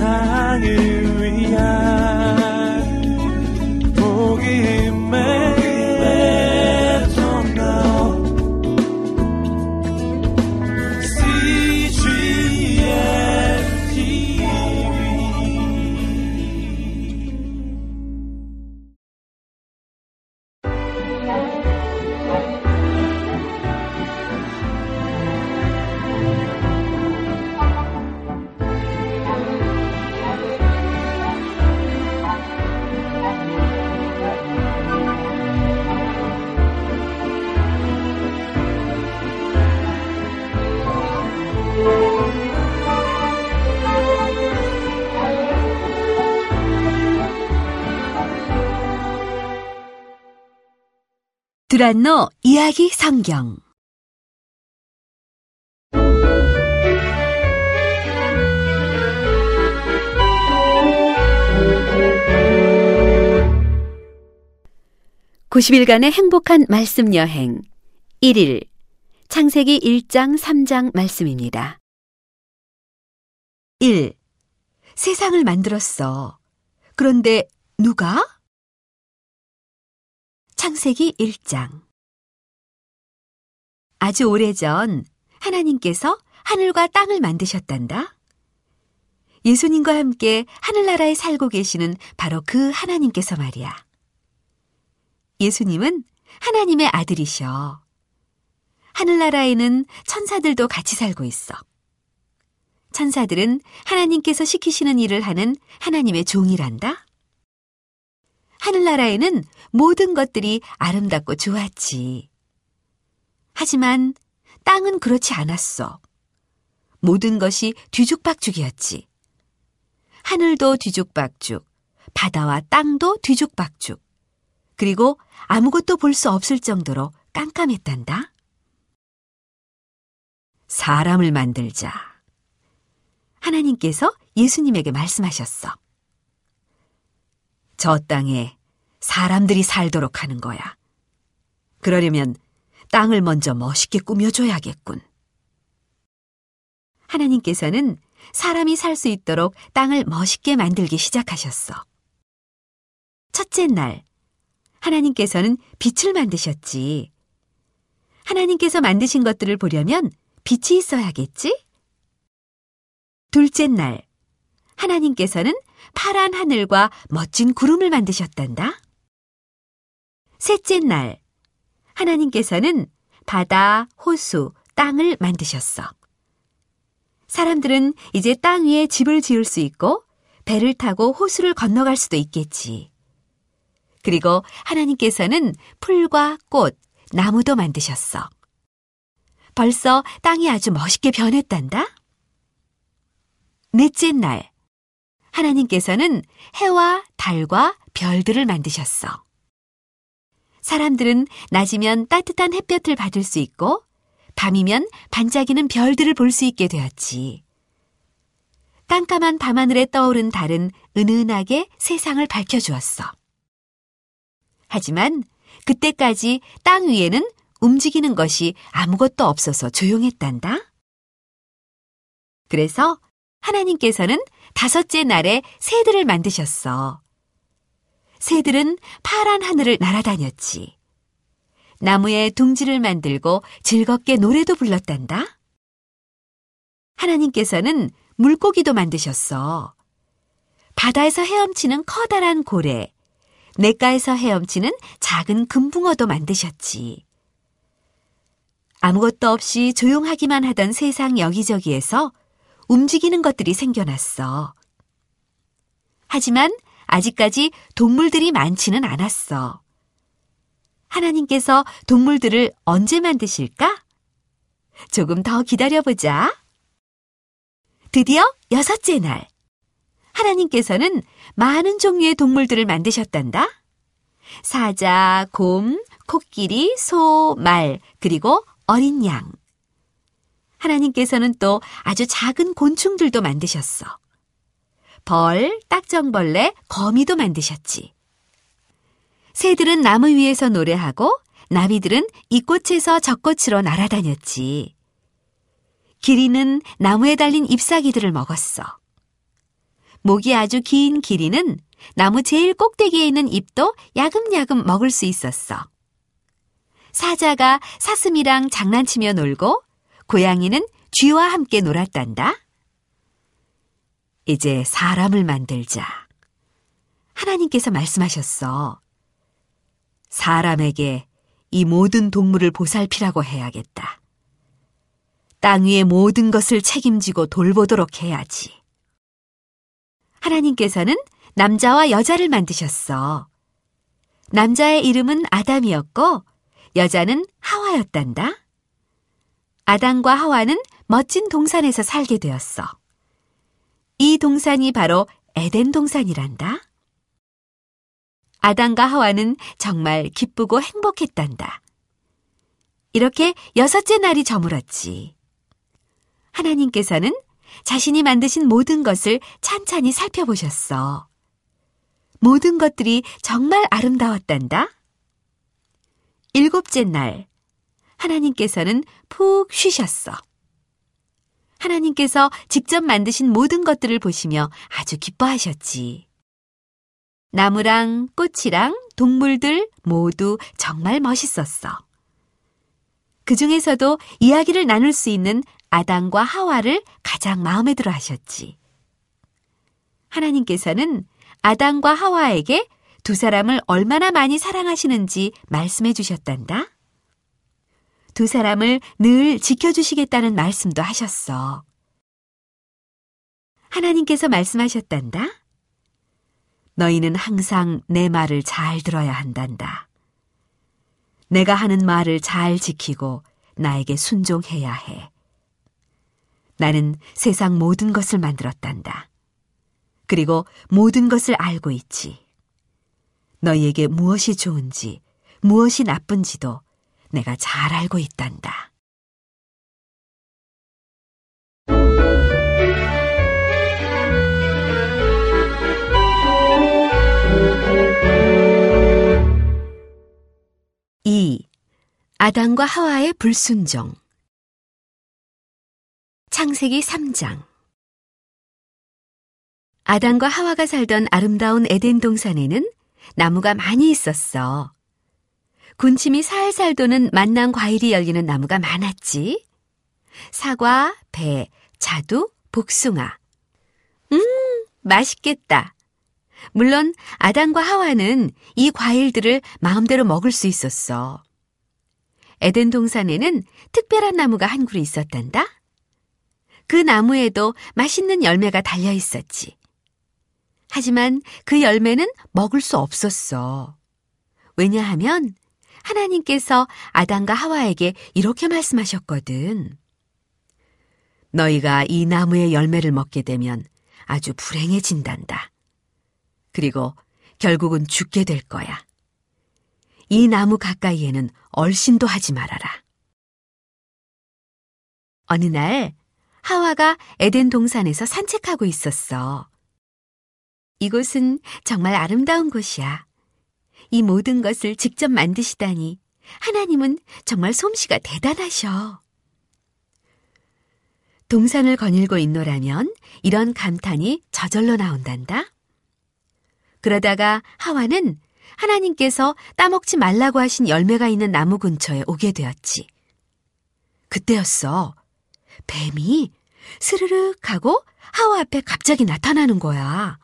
세상을 두란노 이야기 성경 (90일간의) 행복한 말씀 여행 1일 창세기 1장 3장 말씀입니다. 1. 세상을 만들었어. 그런데 누가? 창세기 1장 아주 오래전 하나님께서 하늘과 땅을 만드셨단다. 예수님과 함께 하늘나라에 살고 계시는 바로 그 하나님께서 말이야. 예수님은 하나님의 아들이셔. 하늘나라에는 천사들도 같이 살고 있어. 천사들은 하나님께서 시키시는 일을 하는 하나님의 종이란다. 하늘나라에는 모든 것들이 아름답고 좋았지. 하지만 땅은 그렇지 않았어. 모든 것이 뒤죽박죽이었지. 하늘도 뒤죽박죽, 바다와 땅도 뒤죽박죽. 그리고 아무것도 볼 수 없을 정도로 깜깜했단다. 사람을 만들자. 하나님께서 예수님에게 말씀하셨어. 저 땅에 사람들이 살도록 하는 거야. 그러려면 땅을 먼저 멋있게 꾸며줘야겠군. 하나님께서는 사람이 살 수 있도록 땅을 멋있게 만들기 시작하셨어. 첫째 날, 하나님께서는 빛을 만드셨지. 하나님께서 만드신 것들을 보려면 빛이 있어야겠지? 둘째 날, 하나님께서는 파란 하늘과 멋진 구름을 만드셨단다. 셋째 날, 하나님께서는 바다, 호수, 땅을 만드셨어. 사람들은 이제 땅 위에 집을 지을 수 있고 배를 타고 호수를 건너갈 수도 있겠지. 그리고 하나님께서는 풀과 꽃, 나무도 만드셨어. 벌써 땅이 아주 멋있게 변했단다. 넷째 날, 하나님께서는 해와 달과 별들을 만드셨어. 사람들은 낮이면 따뜻한 햇볕을 받을 수 있고 밤이면 반짝이는 별들을 볼 수 있게 되었지. 깜깜한 밤하늘에 떠오른 달은 은은하게 세상을 밝혀주었어. 하지만 그때까지 땅 위에는 움직이는 것이 아무것도 없어서 조용했단다. 그래서 하나님께서는 다섯째 날에 새들을 만드셨어. 새들은 파란 하늘을 날아다녔지. 나무에 둥지를 만들고 즐겁게 노래도 불렀단다. 하나님께서는 물고기도 만드셨어. 바다에서 헤엄치는 커다란 고래, 냇가에서 헤엄치는 작은 금붕어도 만드셨지. 아무것도 없이 조용하기만 하던 세상 여기저기에서 움직이는 것들이 생겨났어. 하지만 아직까지 동물들이 많지는 않았어. 하나님께서 동물들을 언제 만드실까? 조금 더 기다려보자. 드디어 여섯째 날. 하나님께서는 많은 종류의 동물들을 만드셨단다. 사자, 곰, 코끼리, 소, 말, 그리고 어린 양. 하나님께서는 또 아주 작은 곤충들도 만드셨어. 벌, 딱정벌레, 거미도 만드셨지. 새들은 나무 위에서 노래하고 나비들은 이 꽃에서 저 꽃으로 날아다녔지. 기린은 나무에 달린 잎사귀들을 먹었어. 목이 아주 긴 기린은 나무 제일 꼭대기에 있는 잎도 야금야금 먹을 수 있었어. 사자가 사슴이랑 장난치며 놀고 고양이는 쥐와 함께 놀았단다. 이제 사람을 만들자. 하나님께서 말씀하셨어. 사람에게 이 모든 동물을 보살피라고 해야겠다. 땅 위의 모든 것을 책임지고 돌보도록 해야지. 하나님께서는 남자와 여자를 만드셨어. 남자의 이름은 아담이었고 여자는 하와였단다. 아담과 하와는 멋진 동산에서 살게 되었어. 이 동산이 바로 에덴 동산이란다. 아담과 하와는 정말 기쁘고 행복했단다. 이렇게 여섯째 날이 저물었지. 하나님께서는 자신이 만드신 모든 것을 찬찬히 살펴보셨어. 모든 것들이 정말 아름다웠단다. 일곱째 날, 하나님께서는 푹 쉬셨어. 하나님께서 직접 만드신 모든 것들을 보시며 아주 기뻐하셨지. 나무랑 꽃이랑 동물들 모두 정말 멋있었어. 그 중에서도 이야기를 나눌 수 있는 아담과 하와를 가장 마음에 들어 하셨지. 하나님께서는 아담과 하와에게 두 사람을 얼마나 많이 사랑하시는지 말씀해 주셨단다. 두 사람을 늘 지켜주시겠다는 말씀도 하셨어. 하나님께서 말씀하셨단다. 너희는 항상 내 말을 잘 들어야 한단다. 내가 하는 말을 잘 지키고 나에게 순종해야 해. 나는 세상 모든 것을 만들었단다. 그리고 모든 것을 알고 있지. 너희에게 무엇이 좋은지, 무엇이 나쁜지도 내가 잘 알고 있단다. 이 아담과 하와의 불순종 창세기 3장 아담과 하와가 살던 아름다운 에덴 동산에는 나무가 많이 있었어. 군침이 살살 도는 만난 과일이 열리는 나무가 많았지. 사과, 배, 자두, 복숭아. 음, 맛있겠다. 물론 아담과 하와는 이 과일들을 마음대로 먹을 수 있었어. 에덴 동산에는 특별한 나무가 한 그루 있었단다. 그 나무에도 맛있는 열매가 달려 있었지. 하지만 그 열매는 먹을 수 없었어. 왜냐하면 하나님께서 아담과 하와에게 이렇게 말씀하셨거든. 너희가 이 나무의 열매를 먹게 되면 아주 불행해진단다. 그리고 결국은 죽게 될 거야. 이 나무 가까이에는 얼씬도 하지 말아라. 어느 날 하와가 에덴 동산에서 산책하고 있었어. 이곳은 정말 아름다운 곳이야. 이 모든 것을 직접 만드시다니 하나님은 정말 솜씨가 대단하셔. 동산을 거닐고 있노라면 이런 감탄이 저절로 나온단다. 그러다가 하와는 하나님께서 따먹지 말라고 하신 열매가 있는 나무 근처에 오게 되었지. 그때였어. 뱀이 스르륵 하고 하와 앞에 갑자기 나타나는 거야.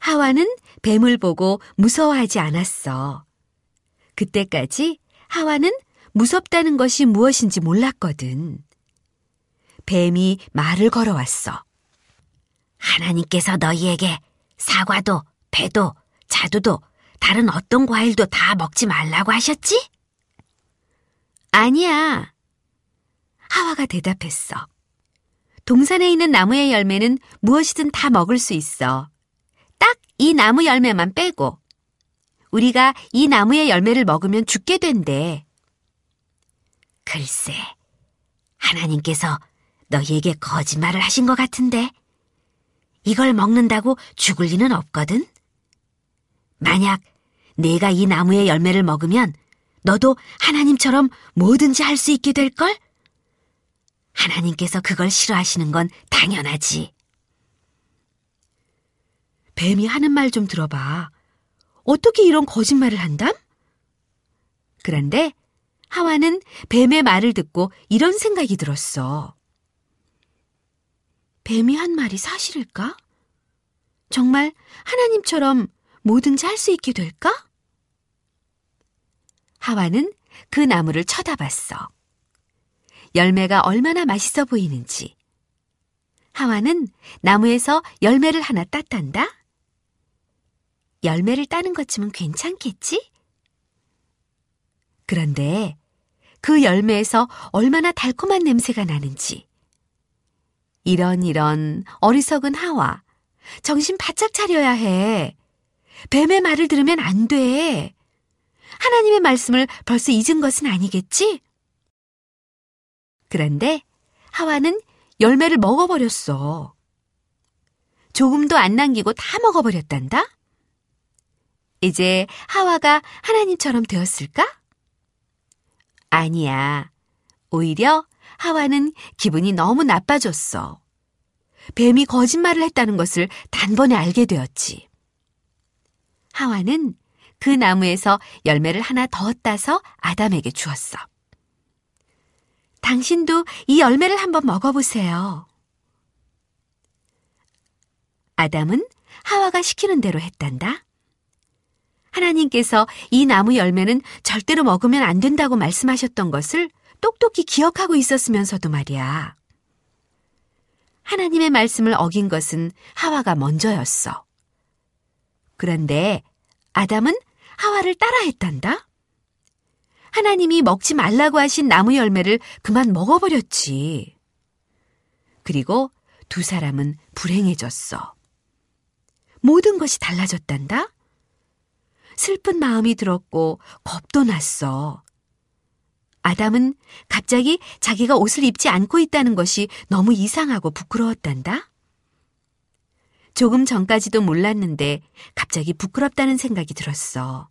하와는 뱀을 보고 무서워하지 않았어. 그때까지 하와는 무섭다는 것이 무엇인지 몰랐거든. 뱀이 말을 걸어왔어. 하나님께서 너희에게 사과도, 배도, 자두도, 다른 어떤 과일도 다 먹지 말라고 하셨지? 아니야. 하와가 대답했어. 동산에 있는 나무의 열매는 무엇이든 다 먹을 수 있어. 딱이 나무 열매만 빼고. 우리가 이 나무의 열매를 먹으면 죽게 된대. 글쎄, 하나님께서 너희에게 거짓말을 하신 것 같은데. 이걸 먹는다고 죽을 리는 없거든? 만약 내가 이 나무의 열매를 먹으면 너도 하나님처럼 뭐든지 할 수 있게 될걸? 하나님께서 그걸 싫어하시는 건 당연하지. 뱀이 하는 말 좀 들어봐. 어떻게 이런 거짓말을 한담? 그런데 하와는 뱀의 말을 듣고 이런 생각이 들었어. 뱀이 한 말이 사실일까? 정말 하나님처럼 뭐든지 할 수 있게 될까? 하와는 그 나무를 쳐다봤어. 열매가 얼마나 맛있어 보이는지. 하와는 나무에서 열매를 하나 땄단다. 열매를 따는 것쯤은 괜찮겠지? 그런데 그 열매에서 얼마나 달콤한 냄새가 나는지. 이런 이런 어리석은 하와. 정신 바짝 차려야 해. 뱀의 말을 들으면 안 돼. 하나님의 말씀을 벌써 잊은 것은 아니겠지? 그런데 하와는 열매를 먹어버렸어. 조금도 안 남기고 다 먹어버렸단다? 이제 하와가 하나님처럼 되었을까? 아니야. 오히려 하와는 기분이 너무 나빠졌어. 뱀이 거짓말을 했다는 것을 단번에 알게 되었지. 하와는 그 나무에서 열매를 하나 더 따서 아담에게 주었어. 당신도 이 열매를 한번 먹어보세요. 아담은 하와가 시키는 대로 했단다. 하나님께서 이 나무 열매는 절대로 먹으면 안 된다고 말씀하셨던 것을 똑똑히 기억하고 있었으면서도 말이야. 하나님의 말씀을 어긴 것은 하와가 먼저였어. 그런데 아담은 하와를 따라했단다. 하나님이 먹지 말라고 하신 나무 열매를 그만 먹어버렸지. 그리고 두 사람은 불행해졌어. 모든 것이 달라졌단다. 슬픈 마음이 들었고 겁도 났어. 아담은 갑자기 자기가 옷을 입지 않고 있다는 것이 너무 이상하고 부끄러웠단다. 조금 전까지도 몰랐는데 갑자기 부끄럽다는 생각이 들었어.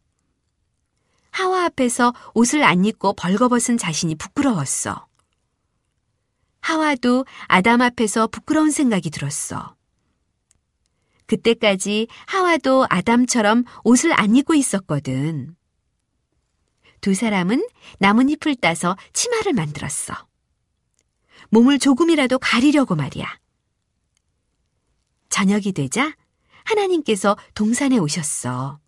하와 앞에서 옷을 안 입고 벌거벗은 자신이 부끄러웠어. 하와도 아담 앞에서 부끄러운 생각이 들었어. 그때까지 하와도 아담처럼 옷을 안 입고 있었거든. 두 사람은 나뭇잎을 따서 치마를 만들었어. 몸을 조금이라도 가리려고 말이야. 저녁이 되자 하나님께서 동산에 오셨어.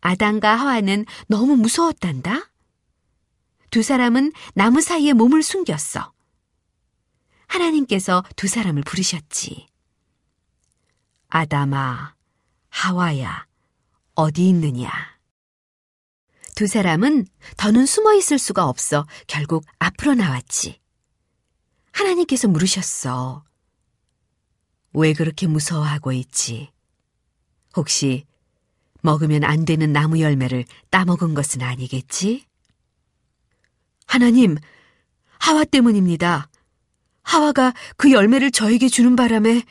아담과 하와는 너무 무서웠단다. 두 사람은 나무 사이에 몸을 숨겼어. 하나님께서 두 사람을 부르셨지. 아담아, 하와야, 어디 있느냐? 두 사람은 더는 숨어 있을 수가 없어 결국 앞으로 나왔지. 하나님께서 물으셨어. 왜 그렇게 무서워하고 있지? 혹시 먹으면 안 되는 나무 열매를 따먹은 것은 아니겠지? 하나님, 하와 때문입니다. 하와가 그 열매를 저에게 주는 바람에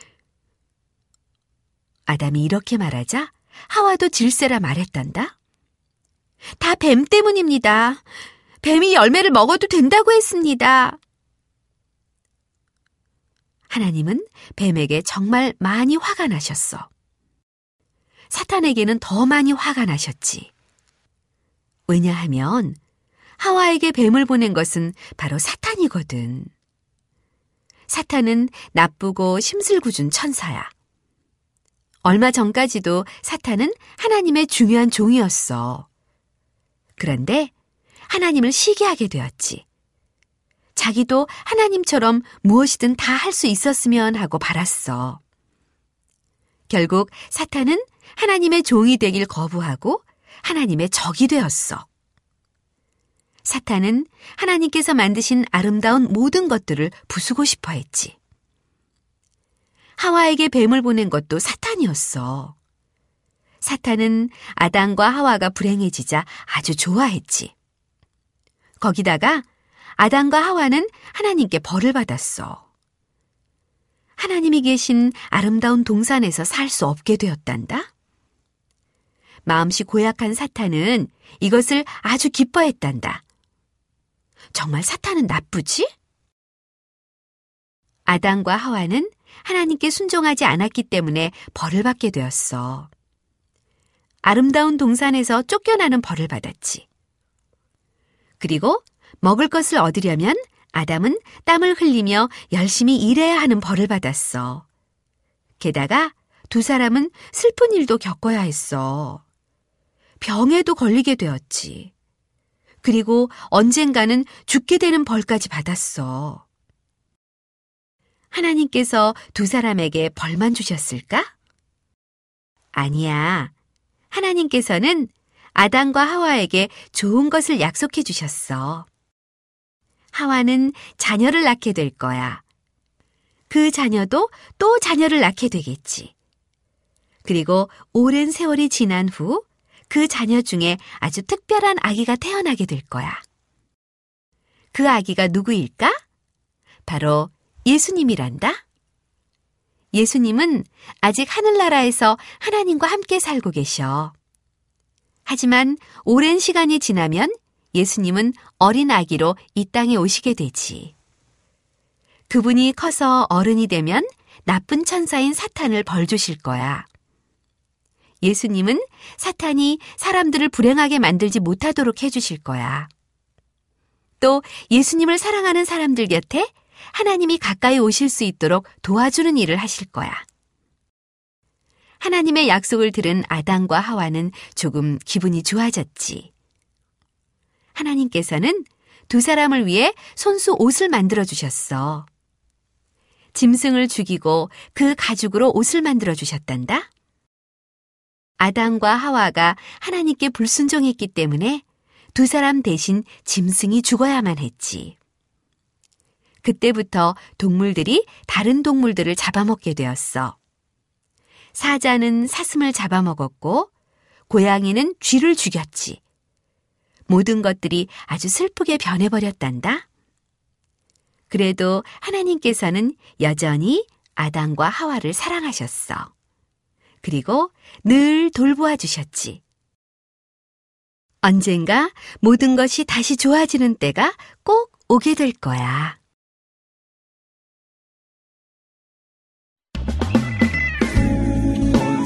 아담이 이렇게 말하자 하와도 질세라 말했단다. 다 뱀 때문입니다. 뱀이 열매를 먹어도 된다고 했습니다. 하나님은 뱀에게 정말 많이 화가 나셨어. 사탄에게는 더 많이 화가 나셨지. 왜냐하면 하와에게 뱀을 보낸 것은 바로 사탄이거든. 사탄은 나쁘고 심술궂은 천사야. 얼마 전까지도 사탄은 하나님의 중요한 종이었어. 그런데 하나님을 시기하게 되었지. 자기도 하나님처럼 무엇이든 다 할 수 있었으면 하고 바랐어. 결국 사탄은 하나님의 종이 되길 거부하고 하나님의 적이 되었어. 사탄은 하나님께서 만드신 아름다운 모든 것들을 부수고 싶어 했지. 하와에게 뱀을 보낸 것도 사탄이었어. 사탄은 아담과 하와가 불행해지자 아주 좋아했지. 거기다가 아담과 하와는 하나님께 벌을 받았어. 하나님이 계신 아름다운 동산에서 살 수 없게 되었단다. 마음씨 고약한 사탄은 이것을 아주 기뻐했단다. 정말 사탄은 나쁘지? 아담과 하와는 하나님께 순종하지 않았기 때문에 벌을 받게 되었어. 아름다운 동산에서 쫓겨나는 벌을 받았지. 그리고 먹을 것을 얻으려면 아담은 땀을 흘리며 열심히 일해야 하는 벌을 받았어. 게다가 두 사람은 슬픈 일도 겪어야 했어. 병에도 걸리게 되었지. 그리고 언젠가는 죽게 되는 벌까지 받았어. 하나님께서 두 사람에게 벌만 주셨을까? 아니야. 하나님께서는 아담과 하와에게 좋은 것을 약속해 주셨어. 하와는 자녀를 낳게 될 거야. 그 자녀도 또 자녀를 낳게 되겠지. 그리고 오랜 세월이 지난 후 그 자녀 중에 아주 특별한 아기가 태어나게 될 거야. 그 아기가 누구일까? 바로 예수님이란다. 예수님은 아직 하늘나라에서 하나님과 함께 살고 계셔. 하지만 오랜 시간이 지나면 예수님은 어린 아기로 이 땅에 오시게 되지. 그분이 커서 어른이 되면 나쁜 천사인 사탄을 벌 주실 거야. 예수님은 사탄이 사람들을 불행하게 만들지 못하도록 해주실 거야. 또 예수님을 사랑하는 사람들 곁에 하나님이 가까이 오실 수 있도록 도와주는 일을 하실 거야. 하나님의 약속을 들은 아담과 하와는 조금 기분이 좋아졌지. 하나님께서는 두 사람을 위해 손수 옷을 만들어 주셨어. 짐승을 죽이고 그 가죽으로 옷을 만들어 주셨단다. 아담과 하와가 하나님께 불순종했기 때문에 두 사람 대신 짐승이 죽어야만 했지. 그때부터 동물들이 다른 동물들을 잡아먹게 되었어. 사자는 사슴을 잡아먹었고, 고양이는 쥐를 죽였지. 모든 것들이 아주 슬프게 변해버렸단다. 그래도 하나님께서는 여전히 아담과 하와를 사랑하셨어. 그리고 늘 돌보아 주셨지. 언젠가 모든 것이 다시 좋아지는 때가 꼭 오게 될 거야.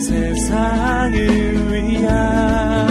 세상을 위한